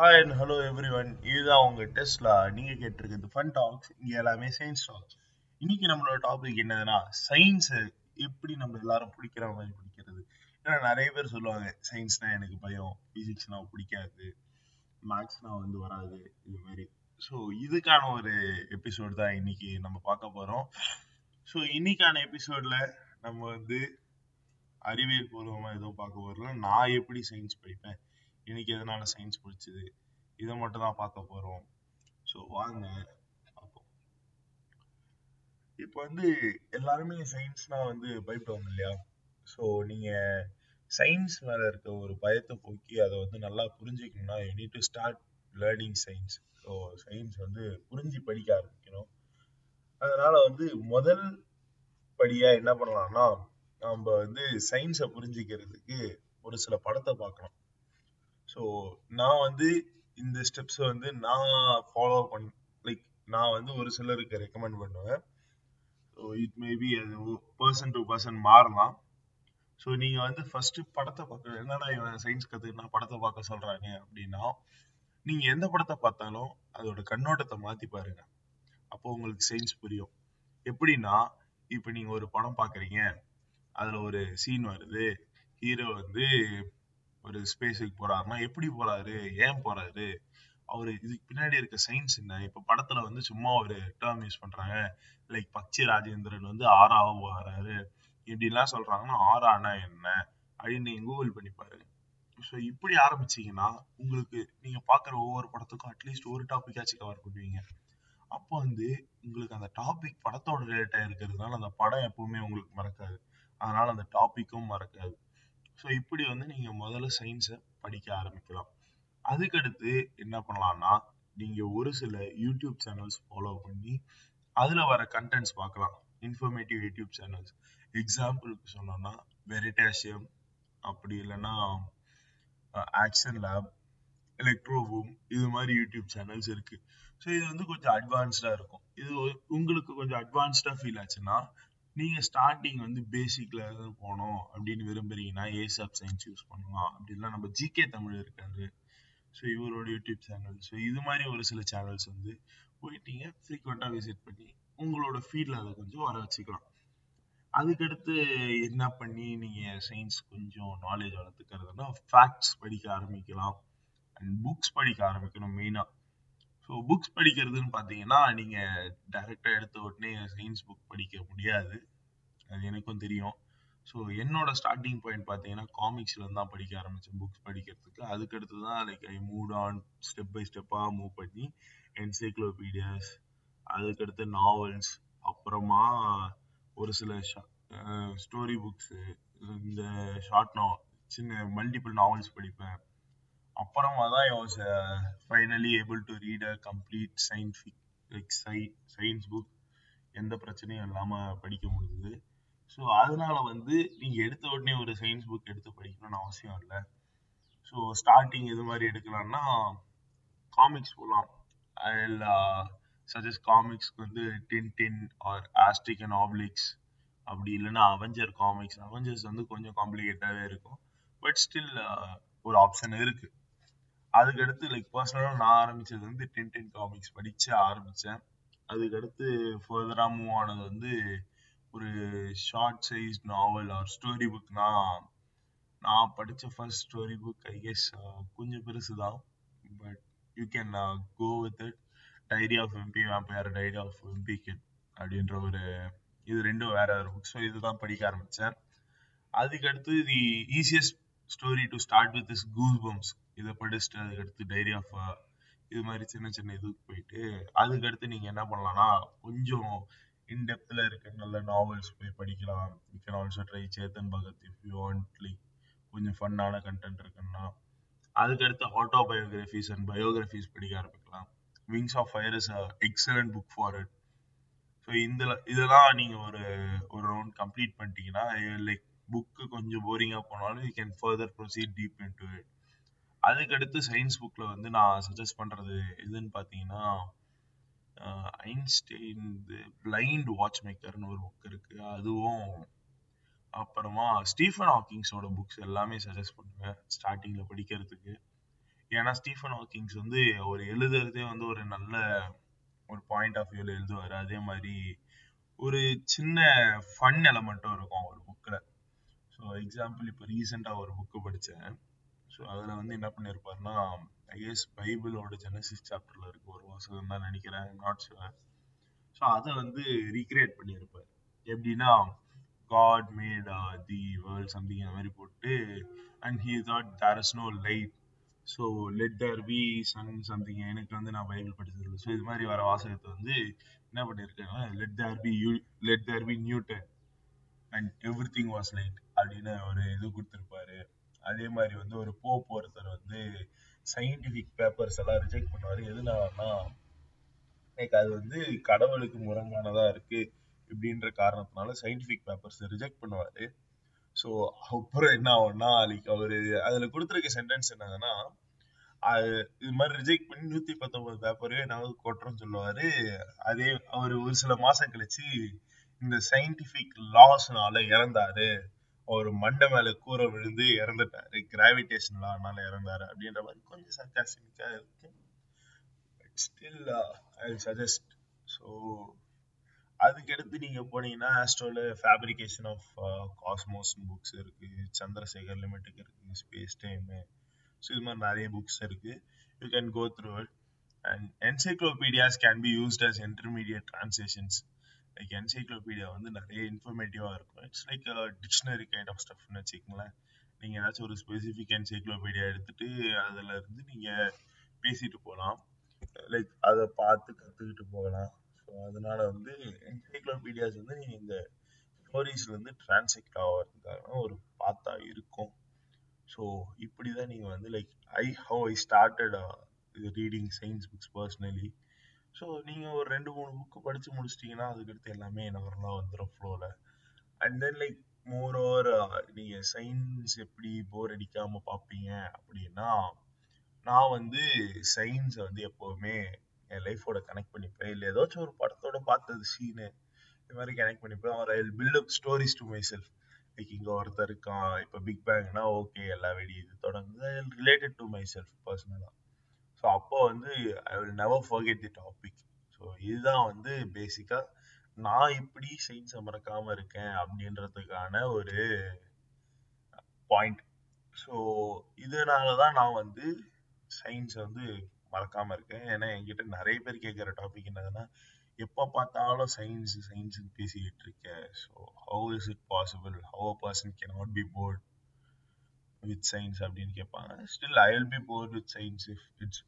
Hi and hello everyone இதுதான் உங்க டெஸ்ட்லா நீங்க கேட்டிருக்கிறது ஃபன் டாக்ஸ் இங்க எல்லாமே சயின்ஸ் டாக்ஸ் இன்னைக்கு நம்மளோட டாபிக் என்னதுன்னா சயின்ஸ் எப்படி நம்ம எல்லாரும் பிடிக்கிற மாதிரி பிடிக்கிறது? ஏன்னா நிறைய பேர் சொல்லுவாங்க சயின்ஸ்னா எனக்கு பயம் பிசிக்ஸ்னா பிடிக்காது மேக்ஸ்னா வந்து வராது இது மாதிரி. ஸோ இதுக்கான ஒரு எபிசோட் தான் இன்னைக்கு நம்ம பார்க்க போறோம். ஸோ இன்னைக்கான எபிசோட்ல நம்ம வந்து அறிவியல் பூர்வமாக ஏதோ பார்க்க வரல நான் எப்படி சயின்ஸ் படிப்பேன்? இன்னைக்கு எதனால சயின்ஸ் பிடிச்சது? இதை மட்டும் தான் பார்க்க போறோம். ஸோ வாங்க பார்ப்போம். இப்போ வந்து எல்லாருமே சயின்ஸ்னா வந்து பயப்படுவாங்க இல்லையா? ஸோ நீங்க சயின்ஸ் மேல இருக்க ஒரு பயத்தை போக்கி அதை வந்து நல்லா புரிஞ்சுக்கணும்னா you need to start learning science so science வந்து புரிஞ்சு படிக்க ஆரம்பிக்கணும். அதனால வந்து முதல் படியா என்ன பண்ணலாம்னா நம்ம வந்து சயின்ஸை புரிஞ்சுக்கிறதுக்கு ஒரு சில படத்தை பார்க்கலாம் ஸோ நான் வந்து இந்த ஸ்டெப்ஸ் வந்து நான் ஃபாலோ பண் லைக் நான் வந்து ஒரு சிலருக்கு ரெக்கமெண்ட் பண்ணுவேன். ஸோ இட் மேபி அது பர்சன் டு பர்சன் மாறலாம். ஸோ நீங்க வந்து ஃபர்ஸ்ட் படத்தை பார்க்க என்னடா இவன் சயின்ஸ் கத்துக்கினா படத்தை பார்க்க சொல்றாங்க அப்படின்னா நீங்க எந்த படத்தை பார்த்தாலும் அதோட கண்ணோட்டத்தை மாத்தி பாருங்க. அப்போ உங்களுக்கு சயின்ஸ் புரியும். எப்படின்னா இப்போ நீங்க ஒரு படம் பாக்குறீங்க. அதுல ஒரு சீன் வருது. ஹீரோ வந்து ஒரு ஸ்பேஸுக்கு போறாருன்னா எப்படி போறாரு? ஏன் போறாரு? அவரு இதுக்கு பின்னாடி இருக்க சயின்ஸ் என்ன? இப்ப படத்துல வந்து சும்மா ஒரு டேர்ம் யூஸ் பண்றாங்க. லைக் பச்சை ராஜேந்திரன் வந்து ஆறாவா வராரு இப்படிலாம் சொல்றாங்கன்னா ஆறானா என்ன? அப்படின்னு நீங்க கூகுள் பண்ணி பாருங்க. ஸோ இப்படி ஆரம்பிச்சீங்கன்னா உங்களுக்கு நீங்க பாக்குற ஒவ்வொரு படத்துக்கும் அட்லீஸ்ட் ஒரு டாபிக்காச்சும் கவர் பண்ணுவீங்க. அப்போ வந்து உங்களுக்கு அந்த டாபிக் படத்தோட ரிலேட்டாக இருக்கிறதுனால அந்த படம் எப்பவுமே உங்களுக்கு மறக்காது. அதனால அந்த டாபிக்கும் மறக்காது. ஸோ இப்படி வந்து நீங்க முதல்ல சயின்ஸை படிக்க ஆரம்பிக்கலாம். அதுக்கடுத்து என்ன பண்ணலாம்னா நீங்க ஒரு சில யூடியூப் சேனல்ஸ் ஃபாலோ பண்ணி அதுல வர கண்டென்ட்ஸ் பார்க்கலாம். இன்ஃபர்மேட்டிவ் யூடியூப் சேனல்ஸ் எக்ஸாம்பிளுக்கு சொன்னோம்னா வெரிட்டாசியம் அப்படி இல்லைன்னா ஆக்ஷன் லேப் எலக்ட்ரோபூம் இது மாதிரி யூடியூப் சேனல்ஸ் இருக்கு. ஸோ இது வந்து கொஞ்சம் அட்வான்ஸ்டா இருக்கும். இது உங்களுக்கு கொஞ்சம் அட்வான்ஸ்டா ஃபீல் ஆச்சுன்னா நீங்க ஸ்டார்டிங் வந்து பேசிக்ல போகணும் போனோம் அப்படின்னு விரும்புறீங்கன்னா ஏசாப் சயின்ஸ் யூஸ் பண்ணலாம். அப்படின்லாம் நம்ம ஜிகே தமிழ் இருக்காரு. ஸோ இவரோட யூடியூப் சேனல் ஸோ இது மாதிரி ஒரு சில சேனல்ஸ் வந்து போயிட்டீங்க ஃப்ரீக்வெண்டா விசிட் பண்ணி உங்களோட ஃபீல்டில் அதை கொஞ்சம் வர வச்சுக்கலாம். அதுக்கடுத்து என்ன பண்ணி நீங்கள் சயின்ஸ் கொஞ்சம் நாலேஜ் வளர்த்துக்கிறதுனா ஃபேக்ட்ஸ் படிக்க ஆரம்பிக்கலாம். அண்ட் புக்ஸ் படிக்க ஆரம்பிக்கணும் மெயினாக ஸோ புக்ஸ் படிக்கிறதுன்னு பார்த்தீங்கன்னா நீங்கள் டேரெக்டாக எடுத்த உடனே சயின்ஸ் புக் படிக்க முடியாது. அது எனக்கும் தெரியும். ஸோ என்னோட ஸ்டார்டிங் பாயிண்ட் பார்த்தீங்கன்னா காமிக்ஸ்லேருந்து தான் படிக்க ஆரம்பித்தேன் புக்ஸ் படிக்கிறதுக்கு. அதுக்கடுத்து தான் like I move on step by ஸ்டெப்பாக மூவ் பண்ணி என்சைக்ளோபீடியாஸ் அதுக்கடுத்து நாவல்ஸ் அப்புறமா ஒரு சில ஸ்டோரி புக்ஸு இந்த ஷார்ட் நாவல் சின்ன மல்டிபிள் நாவல்ஸ் படிப்பேன். அப்புறமா தான் I was finally able to read a complete scientific like sci science book எந்த பிரச்சனையும் இல்லாமல் படிக்க முடியுது ஸோ அதனால வந்து நீங்கள் எடுத்த உடனே ஒரு சயின்ஸ் புக் எடுத்து படிக்கணும்னு அவசியம் இல்லை. ஸோ ஸ்டார்டிங் இது மாதிரி எடுக்கலாம்னா காமிக்ஸ் போகலாம் அதில் சஜஸ்ட் காமிக்ஸ்க்கு வந்து Tintin or Asterix and Obelix அப்படி இல்லைன்னா அவெஞ்சர் காமிக்ஸ் அவெஞ்சர்ஸ் வந்து கொஞ்சம் காம்ப்ளிகேட்டாகவே இருக்கும். பட் ஸ்டில் uh, ஒரு ஆப்ஷன் இருக்குது அதுக்கடுத்து லைக் பர்சனலாக நான் ஆரம்பிச்சது வந்து டென் டென் காமிக்ஸ் படித்து ஆரம்பிச்சேன். அதுக்கடுத்து ஃபர்தராக மூவ் ஆனது வந்து ஒரு short size novel or story புக்னா நான் படிச்ச first story book I guess கொஞ்சம் பெருசு தான். But you can go with it diary of wimpy vampire diary of wimpy kid அப்படின்ற ஒரு இது ரெண்டும் வேற ஒரு புக் ஸோ இதுதான் படிக்க ஆரம்பிச்சேன். அதுக்கடுத்து the easiest story to start with is Goosebumps இதை படிச்சுட்டு அதுக்கடுத்து டைரி ஆஃப் இது மாதிரி சின்ன சின்ன இதுக்கு போயிட்டு அதுக்கடுத்து நீங்க என்ன பண்ணலாம்னா கொஞ்சம் இன்டெப்த்ல இருக்க நல்ல நாவல்ஸ் போய் படிக்கலாம். You can also try Chetan Bhagat if you want like கொஞ்சம் ஃபன்னான கண்டென்ட் இருக்குன்னா. அதுக்கடுத்து ஆட்டோபயோகிராஃபிஸ் அண்ட் பயோகிராஃபிஸ் படிக்க ஆரம்பிக்கலாம். Wings of fire is a excellent book for it so இந்த இதெல்லாம் நீங்கள் ஒரு ஒரு ரவுண்ட் கம்ப்ளீட் பண்ணிட்டீங்கன்னா லைக் புக்கு கொஞ்சம் போரிங்காக போனாலும் you can further proceed deep into it அதுக்கடுத்து சயின்ஸ் புக்ல வந்து நான் சஜஸ்ட் பண்றது எதுன்னு பார்த்தீங்கன்னா ஐன்ஸ்டைன் பிளைண்ட் வாட்ச் மேக்கர்னு ஒரு புக் இருக்கு. அதுவும் அப்புறமா ஸ்டீஃபன் ஹாக்கிங்ஸோட புக்ஸ் எல்லாமே சஜஸ்ட் பண்ணுவேன் ஸ்டார்டிங்ல படிக்கிறதுக்கு. ஏன்னா ஸ்டீஃபன் ஹாக்கிங்ஸ் வந்து அவர் எழுதுறதே வந்து ஒரு நல்ல ஒரு பாயிண்ட் ஆஃப் வியூவில் எழுதுவாரு. அதே மாதிரி ஒரு சின்ன ஃபன் எலமெண்ட்டும் இருக்கும் ஒரு புக்கில் ஸோ எக்ஸாம்பிள் இப்போ ரீசெண்டாக ஒரு புக்கு படித்தேன் ஸோ அதில் வந்து என்ன பண்ணியிருப்பாருன்னா ஐஎஸ் பைபிளோட ஜெனசிஸ் சாப்டரில் இருக்க ஒரு வாசகம் தான் நினைக்கிறேன். நாட் ஷுவர் ஸோ அதை வந்து ரீக்ரியேட் பண்ணியிருப்பார் எப்படின்னா God made the world something அந்த மாதிரி போட்டு and he thought there is no light so let there be sun something எனக்கு வந்து நான் பைபிள் படிச்சதில்லை. ஸோ இது மாதிரி வர வாசகத்தை வந்து என்ன பண்ணியிருக்காங்க let there be you let there be Newton and everything was light அப்படின்னு ஒரு இது கொடுத்துருப்பாரு. அதே மாதிரி வந்து ஒரு போப் ஒருத்தர் வந்து சயின்டிஃபிக் பேப்பர்ஸ் எல்லாம் ரிஜெக்ட் பண்ணுவாரு. எதுனாலன்னா லைக் அது வந்து கடவுளுக்கு முரணானதா இருக்கு இப்படின்ற காரணத்தினால சயின்டிஃபிக் பேப்பர்ஸ் ரிஜெக்ட் பண்ணுவாரு. ஸோ அப்புறம் என்ன ஆகும்னா லைக் அவரு அதுல கொடுத்துருக்க சென்டென்ஸ் என்னதுன்னா அது இது மாதிரி ரிஜெக்ட் பண்ணி நூத்தி பத்தொன்பது பேப்பரையும் நான் கொட்டுறோம்னு சொல்லுவாரு. அதே அவர் ஒரு சில மாசம் கழிச்சு இந்த சயின்டிபிக் லாஸ்னால இறந்தாரு. அவர் மண்டை மேல கூரை விழுந்து இறந்துட்டாரு. கிராவிடேஷன்ல அதனால இறந்தாரு அப்படின்ற மாதிரி கொஞ்சம் சர்க்காஸ்டிக்கா இருக்கு. ஸ்டில் ஐ சஜஸ்ட் ஸோ அதுக்கடுத்து நீங்க போனீங்கன்னா ஆஸ்ட்ரோல ஃபேப்ரிகேஷன் ஆஃப் காஸ்மோஸ் புக்ஸ் இருக்கு. சந்திரசேகர் லிமிட்டுக்கு இருக்கு. ஸ்பேஸ் டைம் ஸோ இது மாதிரி நிறைய புக்ஸ் இருக்கு. You can go through it and encyclopedias can be used as intermediate transitions like encyclopedia வந்து நிறைய இன்ஃபர்மேட்டிவாக இருக்கும். It's like dictionary kind of ஸ்டஃப்னு வச்சுக்கோங்களேன். நீங்க ஏதாச்சும் ஒரு ஸ்பெசிஃபிக் என்சைக்ளோபீடியா எடுத்துட்டு அதுல இருந்து நீங்கள் பேசிட்டு போகலாம் லைக் அதை பார்த்து கற்றுக்கிட்டு போகலாம். ஸோ அதனால வந்து என்சைக்ளோபீடியாஸ் வந்து நீங்கள் இந்த ஸ்டோரிஸ்லேருந்து டிரான்செக்ட் ஆகிறதுக்கான ஒரு பாத்தா இருக்கும். ஸோ இப்படிதான் நீங்க வந்து like I have I started reading science books personally so நீங்கள் ஒரு ரெண்டு மூணு புக்கு படித்து முடிச்சிட்டிங்கன்னா அதுக்கடுத்து எல்லாமே நார்மலாக வந்துடும் ஃப்ளோவில் and then like moreover நீங்கள் சயின்ஸ் எப்படி போர் அடிக்காமல் பார்ப்பீங்க அப்படின்னா நான் வந்து சயின்ஸை வந்து எப்போவுமே என் லைஃபோட கனெக்ட் பண்ணிப்பேன். இல்லை ஏதாச்சும் ஒரு படத்தோட பார்த்தது சீனு இது மாதிரி கனெக்ட் பண்ணிப்பேன். அவர் I build up up stories to myself like இங்கே ஒருத்தர் இருக்கான். இப்போ பிக் பேங்னா ஓகே எல்லா வெடி இது தொடங்குது ரிலேட்டட் டு மை செல்ஃப் பர்சனலாக ஸோ அப்போ வந்து I will never forget the topic so இதுதான் வந்து பேசிக்காக நான் இப்படி சயின்ஸை மறக்காம இருக்கேன் அப்படின்றதுக்கான ஒரு பாயிண்ட் ஸோ இதனால தான் நான் வந்து சயின்ஸை வந்து மறக்காம இருக்கேன். ஏன்னா என்கிட்ட நிறைய பேர் கேட்குற டாபிக் என்னதுன்னா எப்போ பார்த்தாலும் சயின்ஸ் சயின்ஸ் பேசிக்கிட்டு இருக்கேன். So how is it possible how a person can not be bored with science அப்படின்னு கேட்பாங்க. Still I will be bored with science if it's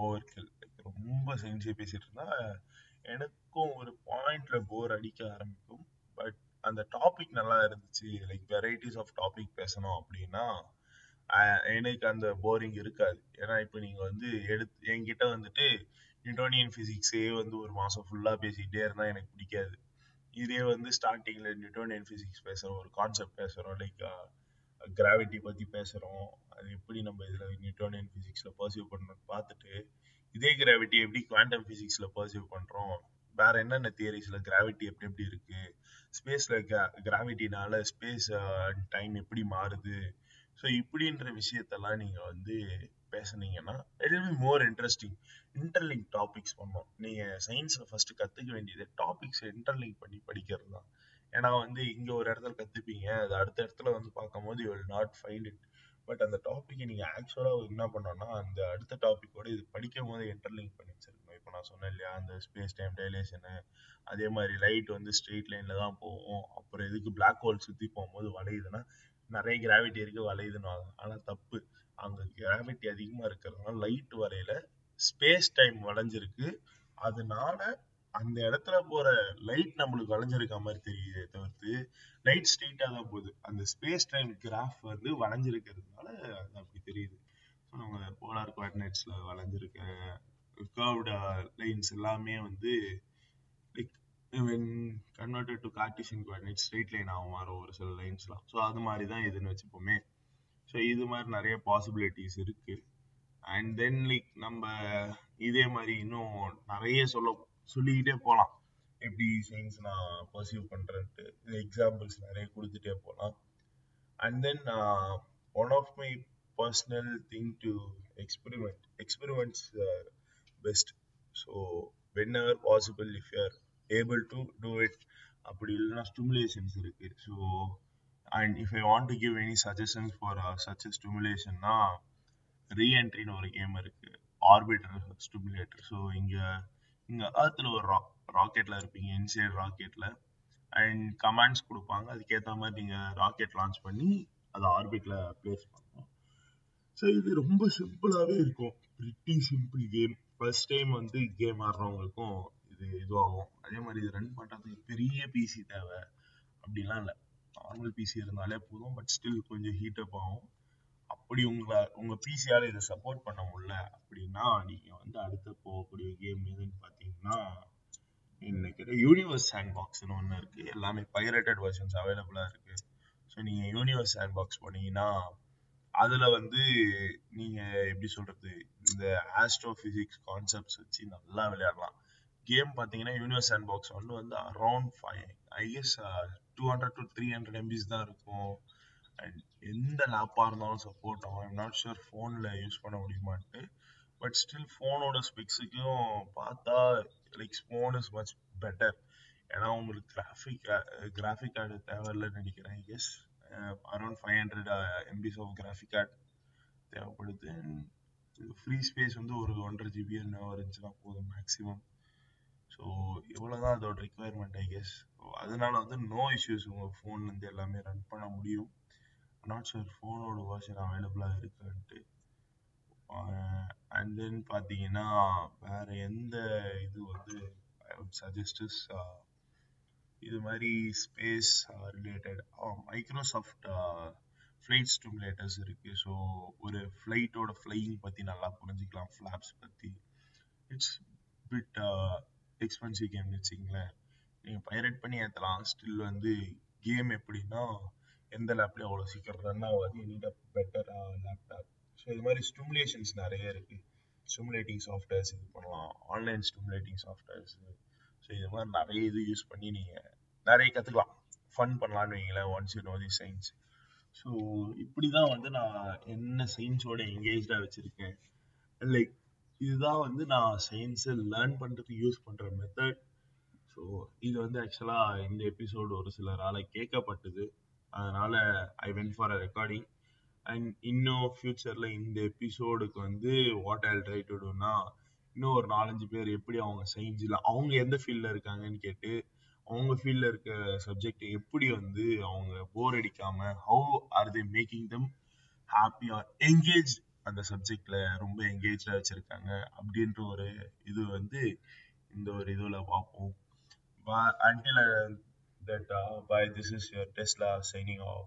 overkill ரொம்ப செஞ்சு பேசிட்டு இருந்தா எனக்கும் ஒரு பாயிண்ட்ல போர் அடிக்க ஆரம்பிக்கும். பட் அந்த டாபிக் நல்லா இருந்துச்சு. லைக் வெரைட்டிஸ் ஆஃப் டாபிக் பேசணும் அப்படின்னா எனக்கு அந்த போரிங் இருக்காது. ஏன்னா இப்போ நீங்க வந்து எடுத்து என்கிட்ட வந்துட்டு நியூட்டோனியன் பிசிக்ஸே வந்து ஒரு மாசம் ஃபுல்லா பேசிக்கிட்டே இருந்தா எனக்கு பிடிக்காது. இதே வந்து ஸ்டார்டிங்ல நியூட்டோனியன் பிசிக்ஸ் பேசுறோம் ஒரு கான்செப்ட் பேசுறோம். லைக் கிராவிட்டி பத்தி பேசுறோம். அது எப்படி நம்ம இதுல நியூட்டோனியன் பிசிக்ஸ்ல பர்சீவ் பண்ணணும்னு பார்த்துட்டு இதே கிராவிட்டி எப்படி குவாண்டம் பிசிக்ஸ்ல பர்சீவ் பண்றோம். வேற என்னென்ன தியரிஸ்ல கிராவிட்டி எப்படி எப்படி இருக்கு? ஸ்பேஸ்ல கிராவிட்டினால ஸ்பேஸ் டைம் எப்படி மாறுது? ஸோ இப்படின்ற விஷயத்தெல்லாம் நீங்க வந்து பேசுனீங்கன்னா it will be more interesting interlink topics பண்ணோம். நீங்க சயின்ஸ்ல ஃபர்ஸ்ட் கத்துக்க வேண்டியது டாபிக்ஸ் இன்டர்லிங்க் பண்ணி படிக்கிறது தான் ஏன்னா வந்து இங்க ஒரு இடத்துல கத்துப்பீங்க. அது அடுத்த இடத்துல வந்து பார்க்கும்போது you will not find it but அந்த டாப்பிக்கை நீங்க ஆக்சுவலா என்ன பண்ணோம்னா அந்த அடுத்த டாபிக்கோட இது படிக்கும் போது இன்டர்லிங்க் பண்ணி வச்சிருக்கணும். இப்போ நான் சொன்னேன் இல்லையா அந்த ஸ்பேஸ் டைம் டைலேஷனு அதே மாதிரி லைட் வந்து ஸ்ட்ரெயிட் லைன்ல தான் போகும். அப்புறம் எதுக்கு பிளாக் ஹோல் சுத்தி போகும்போது வளையுதுன்னா நிறைய கிராவிட்டி இருக்கு வளையுதுன்னு ஆனா தப்பு. அங்க கிராவிட்டி அதிகமா இருக்கிறதுனால லைட் வரையில ஸ்பேஸ் டைம் வளைஞ்சிருக்கு. அதனால அந்த இடத்துல போற லைட் நம்மளுக்கு வளைஞ்சிருக்க மாதிரி தெரியுதே தவிர்த்து லைட் ஸ்ட்ரெயிட்டா தான் போகுது. அந்த ஸ்பேஸ் டைம் கிராஃப் வந்து வளைஞ்சிருக்கிறதுனால அது அப்படி தெரியுது. நம்ம போலார் கோஆர்டினேட்ஸ்ல வளைஞ்சிருக்க கர்வ்டா லைன்ஸ் எல்லாமே வந்து like when converted to Cartesian coordinate straight line ஆகும் மாறும் ஒரு சில லைன்ஸ்லாம் ஸோ அது மாதிரி தான் இதுன்னு வச்சுப்போமே. ஸோ இது மாதிரி நிறைய பாசிபிலிட்டிஸ் இருக்கு. அண்ட் தென் லைக் நம்ம இதே மாதிரி இன்னும் நிறைய சொல்ல சொல்லிக்கிட்டே போகலாம் எப்படி சயின்ஸ் நான் பர்சீவ் பண்ணுறேன்ட்டு எக்ஸாம்பிள்ஸ் நிறைய கொடுத்துட்டே போகலாம் and then one of my personal thing to experiment experiments are best so when possible, if if are able to do it அப்படி இல்லைன்னா ஸ்டிமுலேஷன்ஸ் இருக்கு. So and if I want to give any suggestions for such ஸ்டிமுலேஷன்னா ரீஎன்ட்ரின்னு ஒரு game இருக்கு. Orbiter stimulator so இங்கே இங்க அர்த்தில் ஒரு ரா ராக்கெட்ல இருப்பீங்க இன்சைட் ராக்கெட்ல அண்ட் கமாண்ட்ஸ் கொடுப்பாங்க. அதுக்கேற்ற மாதிரி நீங்க ராக்கெட் லான்ச் பண்ணி அதை ஆர்பிட்ல பிளேஸ் பண்ணணும். ஸோ இது ரொம்ப சிம்பிளாகவே இருக்கும். Pretty simple game first time வந்து கேம் ஆடுறவங்களுக்கும் இது இதுவாகும். அதே மாதிரி இது ரன் பண்ணுறதுக்கு பெரிய பிசி தேவை. அப்படிலாம் இல்லை. நார்மல் பிசி இருந்தாலே போதும் பட் ஸ்டில் கொஞ்சம் ஹீட்டப் ஆகும். அப்படி உங்களை உங்கள் பிசியால் இதை சப்போர்ட் பண்ண முடியல பார்த்தீங்கன்னா நீங்கள் வந்து அடுத்து போகக்கூடிய கேம் எதுன்னு பார்த்தீங்கன்னா இன்னைக்கு யூனிவர்ஸ் ஹேண்ட் பாக்ஸ்னு ஒன்று இருக்குது எல்லாமே பைரேட்டட் வெர்ஷன்ஸ் அவைலபிளாக இருக்குது ஸோ நீங்கள் யூனிவர்ஸ் ஹேண்ட் பாக்ஸ் போனீங்கன்னா அதில் வந்து நீங்கள் எப்படி சொல்கிறது இந்த ஆஸ்ட்ரோ ஃபிசிக்ஸ் கான்செப்ட்ஸ் வச்சு நல்லா விளையாடலாம். கேம் பார்த்தீங்கன்னா யூனிவர்ஸ் ஹேண்ட் பாக்ஸ் ஒன்று வந்து around five I guess two hundred to three hundred MBs தான் இருக்கும். அண்ட் எந்த லேப்பாக இருந்தாலும் சப்போர்ட் ஆகும். ஐம் நாட் ஷுர் ஃபோனில் யூஸ் பண்ண முடியுமான்ட்டு. பட் ஸ்டில் ஃபோனோட ஸ்பெக்ஸுக்கும் பார்த்தா like phone is much better ஏன்னா உங்களுக்கு கிராஃபிக் கிராஃபிக் கார்டு தேவையில்லைன்னு நினைக்கிறேன். Yes around five hundred MBs of graphic card தேவைப்படுது. ஃப்ரீ ஸ்பேஸ் வந்து ஒரு ஒன்றரை ஜிபி என்ன இருந்துச்சுன்னா போதும் மேக்ஸிமம் ஸோ இவ்வளோ தான் அதோட ரிக்குவயர்மெண்ட் ஐ கெஸ் அதனால வந்து நோ இஷ்யூஸ் உங்கள் ஃபோன்லேருந்து எல்லாமே ரன் பண்ண முடியும். நாட் ஷுர் ஃபோனோட வெர்ஷன் அவைலபிளாக இருக்குன்ட்டு. Uh, அண்ட் தென் பார்த்தீங்கன்னா வேற எந்த இது வந்து ஐ வுட் சஜஸ்ட் இது மாதிரி space related Microsoft flight stimulators இருக்கு. ஸோ ஒரு ஃப்ளைட்டோட ஃப்ளையிங் பற்றி நல்லா புரிஞ்சுக்கலாம். ஃப்ளாப்ஸ் பற்றி இட்ஸ் பிட் எக்ஸ்பென்சிவ் கேம்னு வச்சுங்களேன் நீங்கள் பைரேட் பண்ணி ஏற்றலாம் ஸ்டில் வந்து கேம் எப்படின்னா எந்த லேப்லேயும் அவ்வளோ சீக்கிரம் ரன் ஆகாது? You need a better laptop so இது மாதிரி ஸ்டிமுலேஷன்ஸ் நிறைய இருக்கு. ஸ்டிமுலேட்டிங் சாஃப்ட்வேர்ஸ் இது பண்ணலாம். ஆன்லைன் ஸ்டிமுலேட்டிங் சாஃப்ட்வேர்ஸ் ஸோ இது மாதிரி நிறைய இது யூஸ் பண்ணி நீங்கள் நிறைய கற்றுக்கலாம் ஃபன் பண்ணலான்னு வைங்களேன் once you know the science so இப்படி தான் வந்து நான் என்ன சயின்ஸோட என்கேஜாக வச்சுருக்கேன். லைக் இதுதான் வந்து நான் சயின்ஸை லேர்ன் பண்ணுறதுக்கு யூஸ் பண்ணுற மெத்தட் ஸோ இது வந்து ஆக்சுவலாக இந்த எபிசோடு ஒரு சிலரால் கேட்கப்பட்டது. அதனால் I went for a recording and இன்னும் ஃபியூச்சர்ல இந்த எபிசோடுக்கு வந்து வாட் ஐ ட்ரை டு டூனா இன்னும் ஒரு நாலஞ்சு பேர் எப்படி அவங்க செஞ்சில அவங்க எந்த ஃபீல்டில் இருக்காங்கன்னு கேட்டு அவங்க ஃபீல்டில் இருக்க சப்ஜெக்ட் எப்படி வந்து அவங்க போர் அடிக்காம how are they making them happy or engage அந்த சப்ஜெக்ட்ல ரொம்ப என்கேஜா வச்சிருக்காங்க. அப்படின்ற ஒரு இது வந்து இந்த ஒரு இதுல பார்ப்போம். Until uh, that uh, by this is your Tesla.